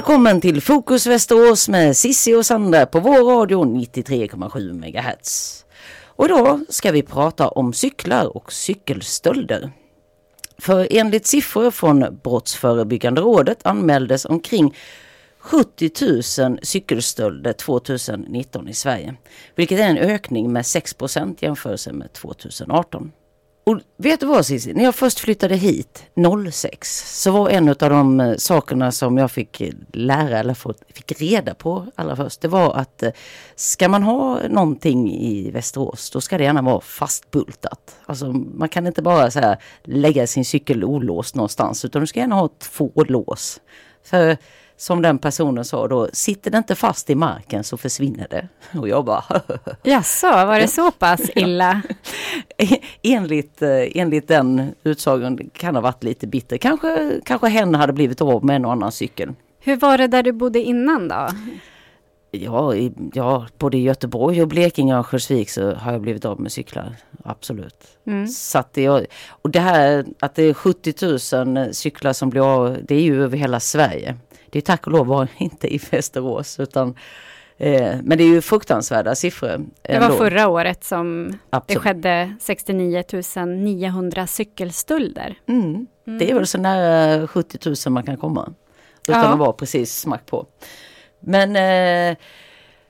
Välkommen till Fokus Västerås med Sissi och Sandra på vår radio 93,7 MHz. Och idag ska vi prata om cyklar och cykelstölder. För enligt siffror från Brottsförebyggande rådet anmäldes omkring 70 000 cykelstölder 2019 i Sverige. Vilket är en ökning med 6 procent jämfört med 2018. Och vet du vad Cissi, när jag först flyttade hit 06 så var en av de eh, sakerna som jag fick eh, lära eller fick reda på allra först. Det var att eh, ska man ha någonting i Västerås då ska det gärna vara fastbultat. Alltså man kan inte bara så här, lägga sin cykel olåst någonstans utan du ska gärna ha två lås. För som den personen sa då, sitter det inte fast i marken så försvinner det. Och jag bara... Jaså, var det så pass illa? enligt, eh, enligt den utsagan kan ha varit lite bitter. Kanske, kanske hen hade blivit av med en och annan cykel. Hur var det där du bodde innan då? Ja, i, ja, både i Göteborg och Blekinge och Örnsköldsvik så har jag blivit av med cyklar. Absolut. Mm. Så att det, och det här att det är 70 000 cyklar som blir av, det är ju över hela Sverige. Det är tack och lov var inte i Västerås utan eh, men det är ju fruktansvärda siffror. Det var förra året som Absolut. det skedde 69 900 cykelstölder. Mm. Mm. Det är väl så nära 70 000 man kan komma. Utan ja. att vara precis smack på. Men eh,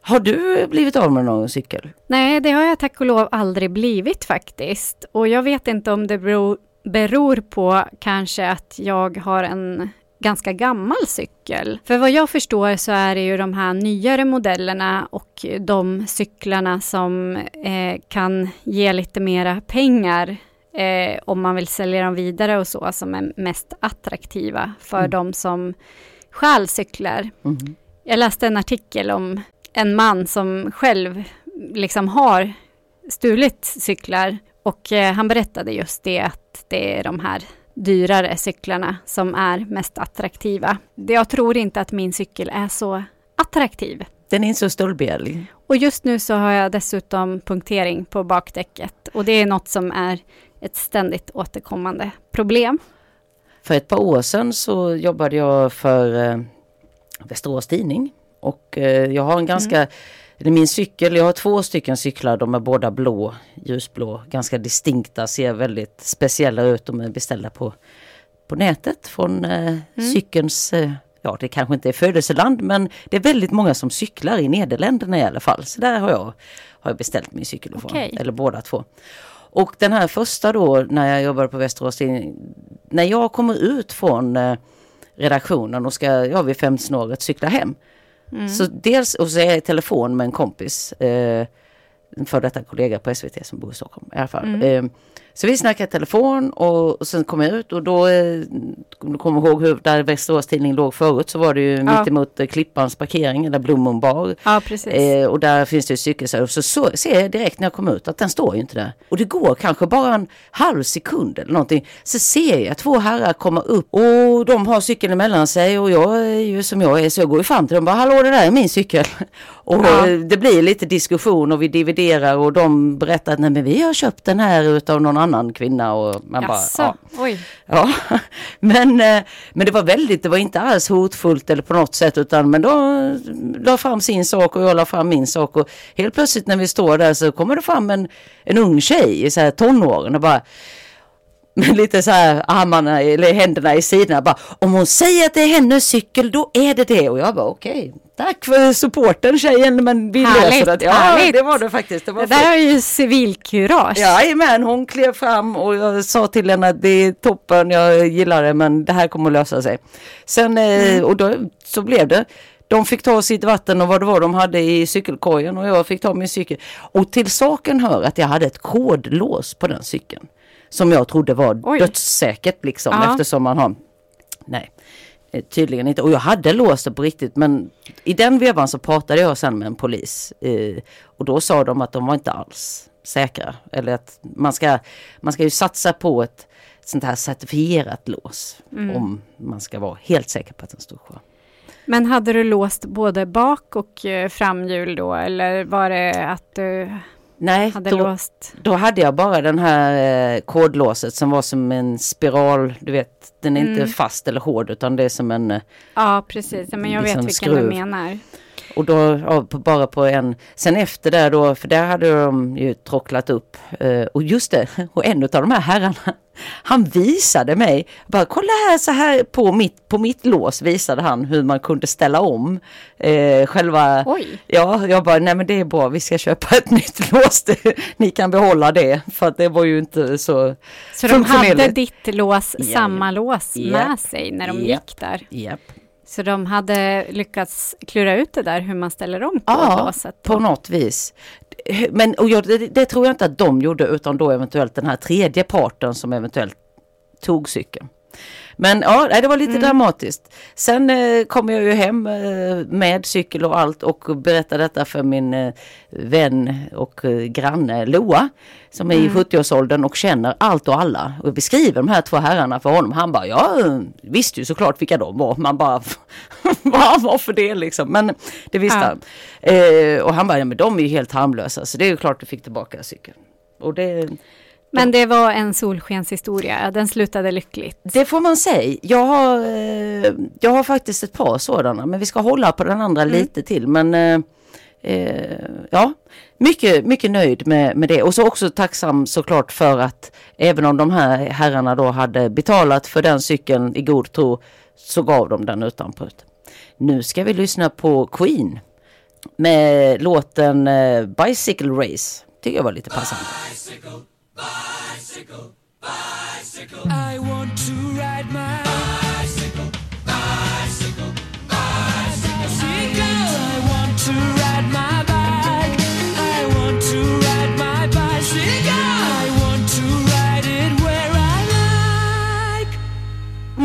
har du blivit av med någon cykel? Nej, det har jag tack och lov aldrig blivit faktiskt. Och jag vet inte om det beror, beror på kanske att jag har en ganska gammal cykel. För vad jag förstår så är det ju de här nyare modellerna och de cyklarna som eh, kan ge lite mera pengar eh, om man vill sälja dem vidare och så, som är mest attraktiva för mm. de som stjäl cyklar. Mm. Jag läste en artikel om en man som själv liksom har stulit cyklar och eh, han berättade just det att det är de här dyrare cyklarna som är mest attraktiva. Jag tror inte att min cykel är så attraktiv. Den är inte så stolbelig. Och just nu så har jag dessutom punktering på bakdäcket och det är något som är ett ständigt återkommande problem. För ett par år sedan så jobbade jag för eh, Västerås Tidning och eh, jag har en ganska mm är min cykel, jag har två stycken cyklar, de är båda blå, ljusblå, ganska distinkta, ser väldigt speciella ut. De är beställda på, på nätet från eh, mm. cykelns, eh, ja det kanske inte är födelseland men det är väldigt många som cyklar i Nederländerna i alla fall. Så där har jag, har jag beställt min cykel ifrån, okay. eller båda två. Och den här första då när jag jobbade på Västerås när jag kommer ut från redaktionen och ska, ja vid femsnåret cykla hem. Mm. Så dels, och så är jag i telefon med en kompis, eh, en före detta kollega på SVT som bor i Stockholm i alla fall. Mm. Eh, så vi snackade i telefon och, och sen kom jag ut och då, eh, du kommer ihåg hur där Västerås Tidning låg förut så var det ju ja. mittemot eh, Klippans parkering eller Blommon bar. Ja. Eh, och där finns det cykelservice. Så, så ser jag direkt när jag kom ut att den står ju inte där. Och det går kanske bara en halv sekund eller någonting. Så ser jag två herrar komma upp och de har cykeln emellan sig och jag är ju som jag är så jag går ju fram till dem och bara hallå det där är min cykel. Och ja. det blir lite diskussion och vi dividerar och de berättar att nej men vi har köpt den här utav någon annan kvinna. Och man Jaså, bara, ja. oj. Ja, men, eh, men det var väldigt, det var inte alls hotfullt eller på något sätt utan men de la fram sin sak och jag la fram min sak och helt plötsligt när vi står där så kommer det fram en, en ung tjej i så här tonåren och bara med lite så här armarna eller händerna i sidorna bara om hon säger att det är hennes cykel då är det det och jag bara okej okay, tack för supporten tjejen men vi härligt, löser det. Ja härligt. det var det faktiskt. Det, var det där är ju civilkurage. Jajamän hon klev fram och jag sa till henne att det är toppen jag gillar det men det här kommer att lösa sig. Sen eh, mm. och då så blev det. De fick ta sitt vatten och vad det var de hade i cykelkorgen och jag fick ta min cykel. Och till saken hör att jag hade ett kodlås på den cykeln som jag trodde var Oj. dödssäkert liksom ja. eftersom man har Nej, eh, tydligen inte. Och jag hade låst det på riktigt men i den vevan så pratade jag sen med en polis eh, och då sa de att de var inte alls säkra. Eller att man ska, man ska ju satsa på ett sånt här certifierat lås mm. om man ska vara helt säker på att den står kvar. Men hade du låst både bak och eh, framhjul då eller var det att du Nej, hade då, då hade jag bara den här eh, kodlåset som var som en spiral, du vet, den är inte Mm. fast eller hård utan det är som en, eh, Ja, precis. Men jag Liksom vet vilken skruv. du menar. Och då ja, på, bara på en, sen efter det då, för där hade de ju trocklat upp, eh, och just det, och en av de här herrarna, han visade mig, bara kolla här så här på mitt, på mitt lås visade han hur man kunde ställa om eh, själva Oj, Ja, jag bara, nej men det är bra, vi ska köpa ett nytt lås. Ni kan behålla det, för att det var ju inte så... så de hade ditt lås, samma lås ja, med sig när de ja. gick där? Japp. Så de hade lyckats klura ut det där hur man ställer om Ja, kodlåset? på något vis. Men och jag, det, det tror jag inte att de gjorde, utan då eventuellt den här tredje parten som eventuellt tog cykeln. Men ja, det var lite Mm. dramatiskt. Sen eh, kom jag ju hem eh, med cykel och allt och berättade detta för min eh, vän och eh, granne Loa som är i Mm. 70-årsåldern och känner allt och alla. Och jag beskriver de här två herrarna för honom. Han bara, ja visste ju såklart vilka de var. Man bara, vad varför det liksom? Men det visste Ja. han. Eh, och han bara, ja men de är ju helt harmlösa så det är ju klart du fick tillbaka cykeln. Och det, Men det var en solskenshistoria, den slutade lyckligt. Det får man säga. Jag har, eh, jag har faktiskt ett par sådana, men vi ska hålla på den andra Mm. lite till. Men eh, eh, ja, mycket, mycket nöjd med, med det. Och så också tacksam såklart för att även om de här herrarna då hade betalat för den cykeln i god tro så gav de den utan prut. Nu ska vi lyssna på Queen med låten eh, Bicycle Race. Tycker jag var lite passande. I want to ride my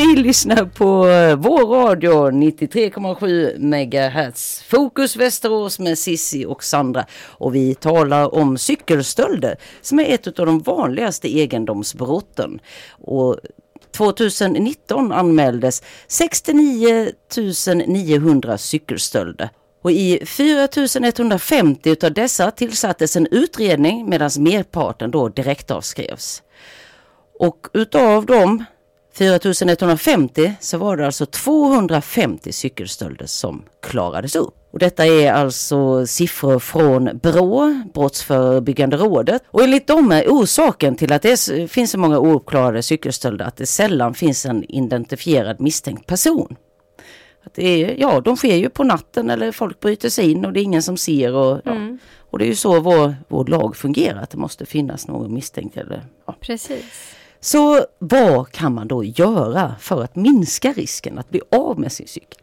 Ni lyssnar på eh, vår radio 93,7 MHz. Fokus Västerås med Sissi och Sandra. Och vi talar om cykelstölder som är ett av de vanligaste egendomsbrotten. Och 2019 anmäldes 69 900 cykelstölder. Och i 4150 av dessa tillsattes en utredning medan merparten då direktavskrevs. Och utav dem 4150 så var det alltså 250 cykelstölder som klarades upp. Och detta är alltså siffror från BRÅ, Brottsförebyggande rådet. Och enligt dem är orsaken till att det finns så många ouppklarade cykelstölder att det sällan finns en identifierad misstänkt person. Att det är, ja, de sker ju på natten eller folk bryter sig in och det är ingen som ser. Och, ja. Mm. och det är ju så vår, vår lag fungerar, att det måste finnas någon misstänkt. Eller, ja. Precis. Så vad kan man då göra för att minska risken att bli av med sin cykel?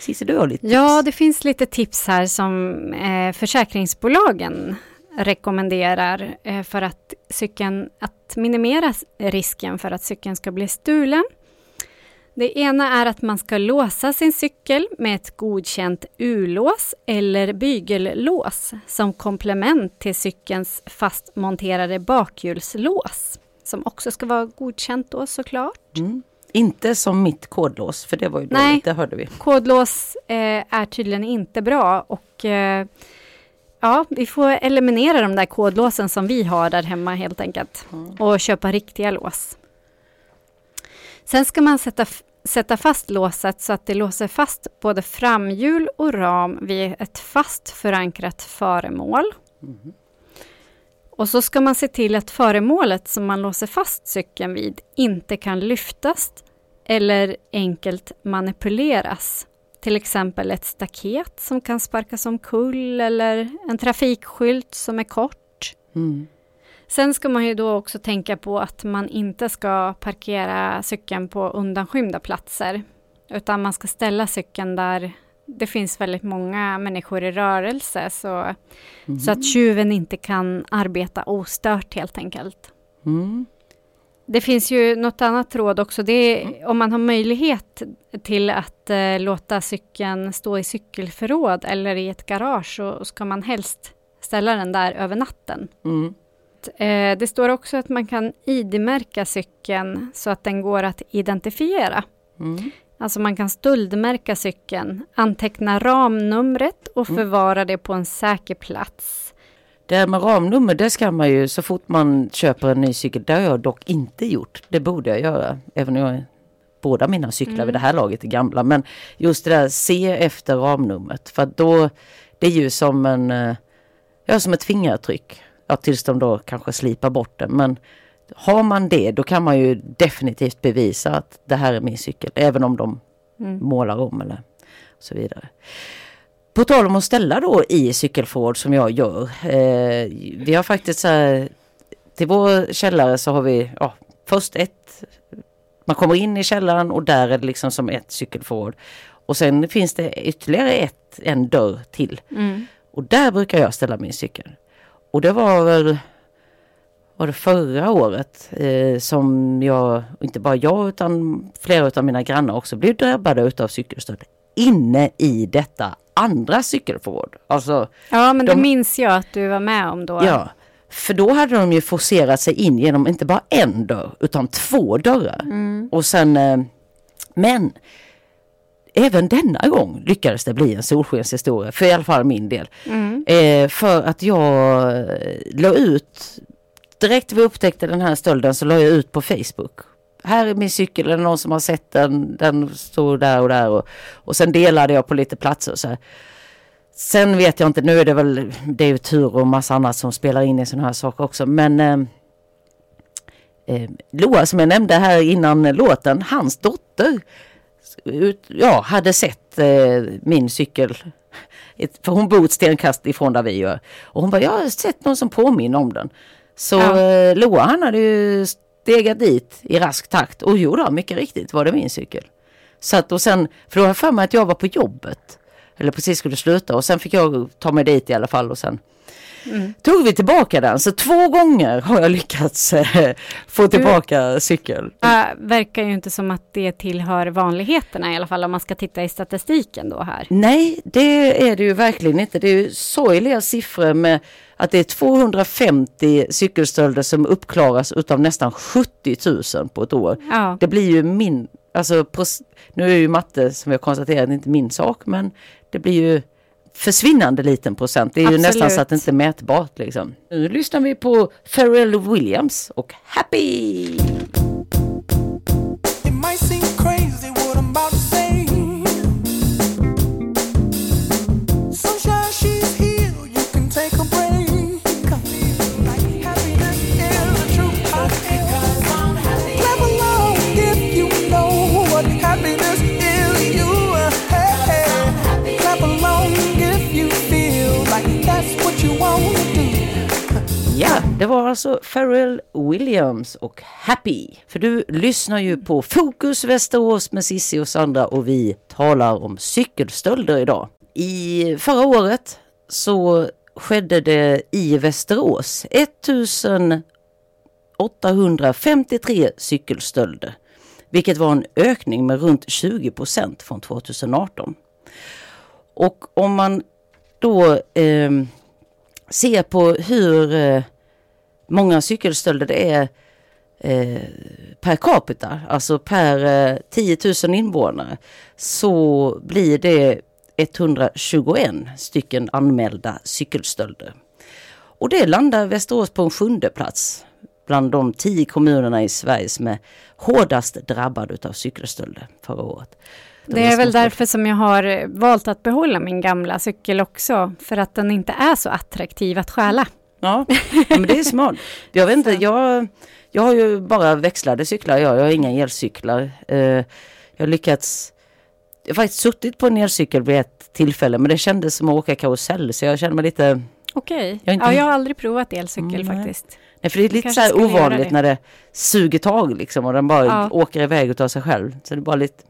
Cissi, du har lite Ja, tips. det finns lite tips här som eh, försäkringsbolagen rekommenderar eh, för att cykeln, att minimera risken för att cykeln ska bli stulen. Det ena är att man ska låsa sin cykel med ett godkänt U-lås eller bygellås som komplement till cykelns fastmonterade bakhjulslås som också ska vara godkänt då såklart. Mm. Inte som mitt kodlås, för det var ju Nej. dåligt, det hörde vi. Kodlås eh, är tydligen inte bra och eh, ja, vi får eliminera de där kodlåsen som vi har där hemma helt enkelt och köpa riktiga lås. Sen ska man sätta, sätta fast låset så att det låser fast både framhjul och ram vid ett fast förankrat föremål. Och så ska man se till att föremålet som man låser fast cykeln vid inte kan lyftas eller enkelt manipuleras. Till exempel ett staket som kan sparkas omkull eller en trafikskylt som är kort. Mm. Sen ska man ju då också tänka på att man inte ska parkera cykeln på undanskymda platser. Utan man ska ställa cykeln där det finns väldigt många människor i rörelse. Så, så att tjuven inte kan arbeta ostört helt enkelt. Mm. Det finns ju något annat råd också. Det är om man har möjlighet till att eh, låta cykeln stå i cykelförråd eller i ett garage så ska man helst ställa den där över natten. Mm. Eh, det står också att man kan ID-märka cykeln så att den går att identifiera. Mm. Alltså man kan stöldmärka cykeln, anteckna ramnumret och Mm. förvara det på en säker plats. Det här med ramnummer, det ska man ju så fort man köper en ny cykel. Det har jag dock inte gjort. Det borde jag göra. Även om jag båda mina cyklar Mm. vid det här laget är gamla. Men just det där, se efter ramnumret. För då, det är ju som en, eh, ja som ett fingeravtryck. Ja, tills de då kanske slipar bort det. Men har man det, då kan man ju definitivt bevisa att det här är min cykel. Även om de Mm. målar om eller så vidare. På tal om att ställa då i cykelförråd som jag gör. Eh, vi har faktiskt så här, till vår källare så har vi ja, först ett, man kommer in i källaren och där är det liksom som ett cykelförråd. Och sen finns det ytterligare ett, en dörr till. Mm. Och där brukar jag ställa min cykel. Och det var väl var det förra året eh, som jag, inte bara jag utan flera av mina grannar också blev drabbade utav cykelstöld inne i detta andra cykelförråd. Alltså, Ja, men De- det minns jag att du var med om då. ja. För då hade de ju forcerat sig in genom inte bara en dörr utan två dörrar. Mm. Och sen, eh, men även denna gång lyckades det bli en solskenshistoria, för i alla fall min del. Mm. Eh, för att jag eh, la ut, direkt vi upptäckte den här stölden så la jag ut på Facebook. Här är min cykel, är det någon som har sett den? Den stod där och där. Och, och sen delade jag på lite platser. Så här. Sen vet jag inte, nu är det väl, det är ju tur och massa annat som spelar in i sådana här saker också. Men eh, eh, Loa som jag nämnde här innan låten, hans dotter ut, ja, hade sett eh, min cykel. Ett, för hon bor ett stenkast ifrån där vi gör. Och hon bara, jag har sett någon som påminner om den. Så Ja. eh, Loa han hade ju stegat dit i rask takt. Och jo då, mycket riktigt var det min cykel. Så att och sen, för då har jag för mig att jag var på jobbet. Eller precis skulle sluta och sen fick jag ta mig dit i alla fall och sen Mm. tog vi tillbaka den. Så två gånger har jag lyckats eh, få tillbaka cykel. Äh, verkar ju inte som att det tillhör vanligheterna i alla fall om man ska titta i statistiken då här. Nej, det är det ju verkligen inte. Det är ju sorgliga siffror med att det är 250 cykelstölder som uppklaras utav nästan 70 000 på ett år. Ja, Det blir ju min, alltså nu är ju matte som jag konstaterat inte min sak men det blir ju försvinnande liten procent. Det är ju Absolut. nästan så att det inte är mätbart liksom. Nu lyssnar vi på Pharrell Williams och Happy! Det var alltså Pharrell Williams och Happy. För du lyssnar ju på Fokus Västerås med Sissi och Sandra och vi talar om cykelstölder idag. I förra året så skedde det i Västerås 1853 cykelstölder. Vilket var en ökning med runt 20 procent från 2018. Och om man då eh, ser på hur eh, många cykelstölder det är eh, per capita, alltså per eh, 10 000 invånare, så blir det 121 stycken anmälda cykelstölder. Och det landar Västerås på en sjunde plats bland de tio kommunerna i Sverige som är hårdast drabbade av cykelstölder förra året. det är väl därför som jag har valt att behålla min gamla cykel också, för att den inte är så attraktiv att stjäla. Ja, men det är smart. Jag vet inte, jag, jag har ju bara växlade cyklar, jag, jag har inga elcyklar. Eh, jag har lyckats, jag har faktiskt suttit på en elcykel vid ett tillfälle men det kändes som att åka karusell så jag känner mig lite, Okej, Jag inte- ja, jag har aldrig provat elcykel Mm, faktiskt. nej för det är lite så här ovanligt det. när det suger tag liksom och den bara Ja. åker iväg utav sig själv. Så det är bara lite,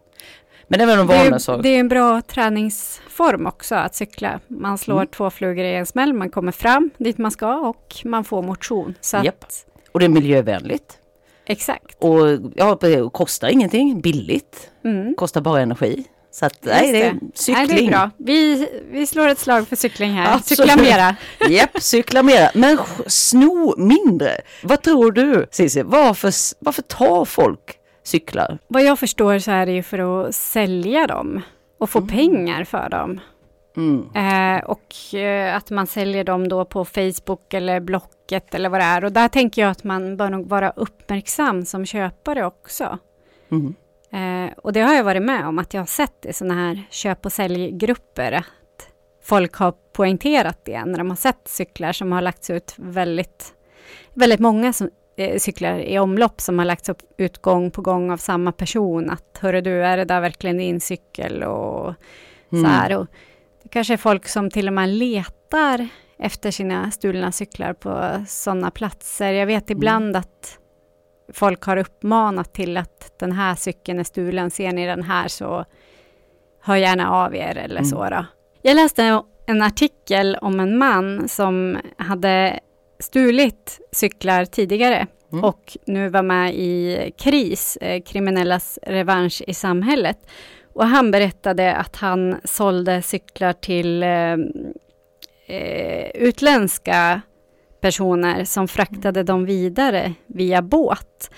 men det är väl en Det är, en bra träningsform också att cykla. Man slår Mm. två flugor i en smäll, man kommer fram dit man ska och man får motion. Så Japp. att, Och det är miljövänligt. exakt. Och ja, det kostar ingenting, billigt, Mm. kostar bara energi. Så att, nej, det är Nej, cykling. det är bra. Vi, vi slår ett slag för cykling här. Absolut. Cykla mera. Japp, cykla mera. Men sno mindre. Vad tror du Cissi? Varför, varför tar folk cyklar? Vad jag förstår så är det ju för att sälja dem och få Mm. pengar för dem. Mm. Eh, och eh, att man säljer dem då på Facebook eller Blocket eller vad det är. Och där tänker jag att man bör nog vara uppmärksam som köpare också. Mm. Eh, och det har jag varit med om, att jag har sett i sådana här köp och säljgrupper, att folk har poängterat det när de har sett cyklar som har lagts ut väldigt, väldigt många som, eh, cyklar i omlopp som har lagts upp ut gång på gång av samma person. Att hörru du, är det där verkligen din cykel? Och så Mm. här. Och det kanske är folk som till och med letar efter sina stulna cyklar på sådana platser. Jag vet ibland att folk har uppmanat till att den här cykeln är stulen, ser ni den här så hör gärna av er eller Mm. så. Då. Jag läste en artikel om en man som hade stulit cyklar tidigare Mm. och nu var med i KRIS, eh, kriminellas revansch i samhället. Och han berättade att han sålde cyklar till eh, eh, utländska personer som fraktade dem vidare via båt.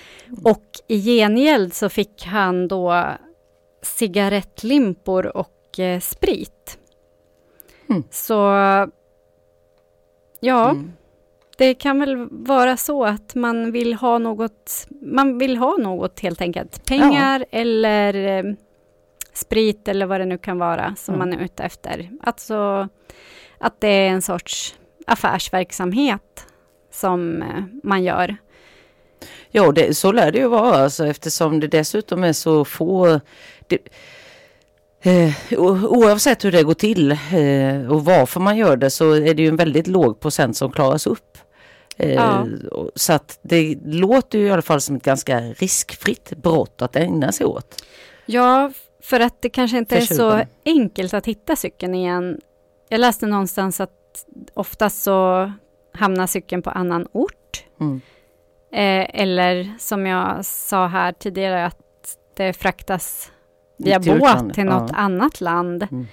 Och i gengäld så fick han då cigarettlimpor och eh, sprit. Mm. Så ja, Mm. Det kan väl vara så att man vill ha något, man vill ha något helt enkelt. Pengar eller eh, sprit eller vad det nu kan vara som Mm. man är ute efter. Alltså att det är en sorts affärsverksamhet som eh, man gör. Ja, det, så lär det ju vara alltså, eftersom det dessutom är så få... Det, eh, oavsett hur det går till eh, och varför man gör det så är det ju en väldigt låg procent som klaras upp. Eh, Ja. och- Så att det låter ju i alla fall som ett ganska riskfritt brott att ägna sig åt. Ja, för att det kanske inte är så enkelt att hitta cykeln igen. Jag läste någonstans att oftast så hamnar cykeln på annan ort. Mm. Eh, eller som jag sa här tidigare att det fraktas via båt till något ja. annat land. Mm.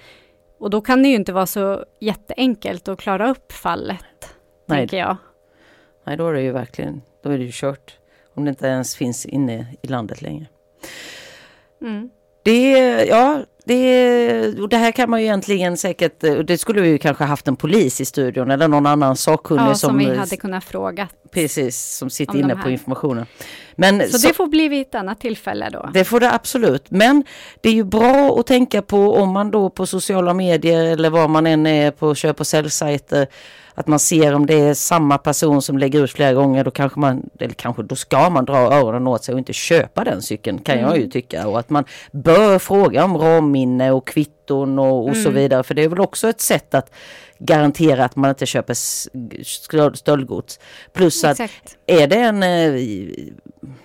Och då kan det ju inte vara så jätteenkelt att klara upp fallet, Nej. tänker jag. Nej, då är det ju verkligen, då är det ju kört. Om det inte ens finns inne i landet längre. Mm. Det, ja, det, och det här kan man ju egentligen säkert, och det skulle vi ju kanske haft en polis i studion eller någon annan sakkunnig Ja, som, som vi hade kunnat fråga. precis, som sitter inne på informationen. Men Så, det får bli vid ett annat tillfälle då. det får det absolut. Men det är ju bra att tänka på om man då på sociala medier eller var man än är på köp och säljsajter att man ser om det är samma person som lägger ut flera gånger då kanske man, eller kanske då ska man dra öronen åt sig och inte köpa den cykeln kan jag ju tycka. Och att man bör fråga om ramminne och kvitton och, och så vidare. För det är väl också ett sätt att garantera att man inte köper stöldgods. Plus att Exakt. är det en eh,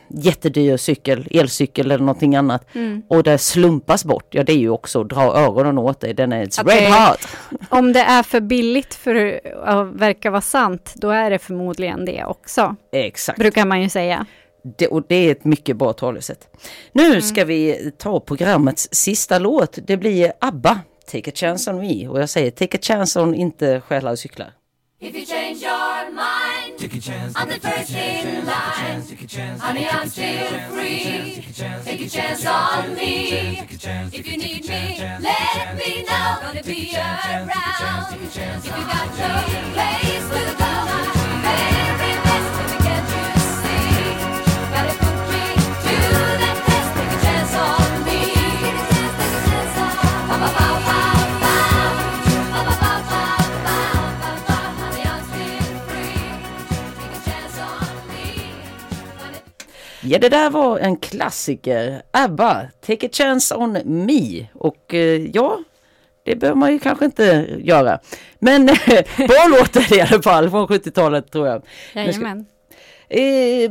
jättedyr cykel, elcykel eller någonting annat Mm. och det slumpas bort, ja det är ju också att dra öronen åt dig. Den är Att red hot. Om det är för billigt för att verka vara sant, då är det förmodligen det också, Exakt. brukar man ju säga. Det, och det är ett mycket bra talesätt. Nu ska vi ta programmets sista låt. Det blir ABBA, Take a chance on me. Och jag säger take a chance on inte stjäla cyklar. If you change your mind, Take a chance. I'm the first in line. Take a chance. Honey, I'm still free. Take a chance. On me. If you need me, let me know. Gonna be around. If you got no place to go, Ja, det där var en klassiker. ABBA, Take a chance on me. Och eh, ja, det behöver man ju kanske inte göra. Men bra låt är det i alla fall från 70-talet tror jag. Jajamän. Eh,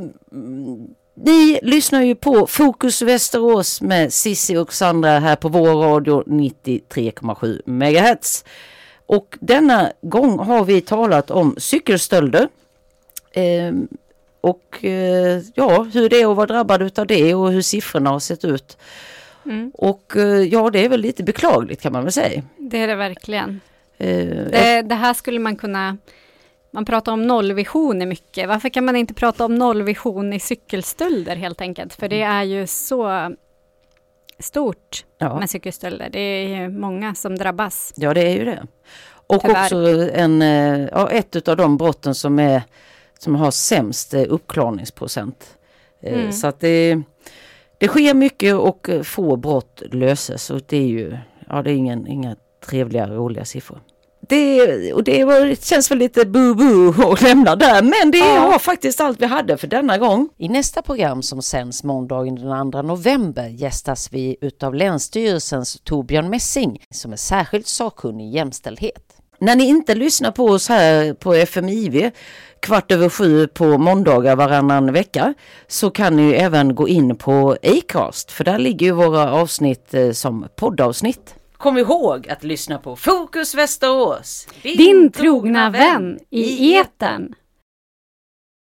ni lyssnar ju på Fokus Västerås med Sissi och Sandra här på vår radio 93,7 MHz. Och denna gång har vi talat om cykelstölder. Eh, och eh, ja, hur det är att vara drabbad utav det och hur siffrorna har sett ut. Mm. Och eh, ja, det är väl lite beklagligt kan man väl säga. Det är det verkligen. Eh, Det, det här skulle man kunna... Man pratar om nollvision i mycket. Varför kan man inte prata om nollvision i cykelstölder helt enkelt? För det är ju så stort Ja. med cykelstölder. Det är ju många som drabbas. Ja, det är ju det. Och Tyvärr. också en, ja, ett av de brotten som, är, som har sämst eh, uppklarningsprocent. Eh, Mm. Så att det, det sker mycket och eh, få brott löses och det är ju ja, det är ingen, inga trevliga, roliga siffror. Det, och det, var, det känns väl lite bu-bu att lämna där men det Ja. var faktiskt allt vi hade för denna gång. I nästa program som sänds måndagen den 2 november gästas vi utav Länsstyrelsens Torbjörn Messing som är särskilt sakkunnig i jämställdhet. När ni inte lyssnar på oss här på FMIV kvart över sju på måndagar varannan vecka så kan ni ju även gå in på Acast för där ligger ju våra avsnitt eh, som poddavsnitt. Kom ihåg att lyssna på Fokus Västerås! Din trogna vän i etern.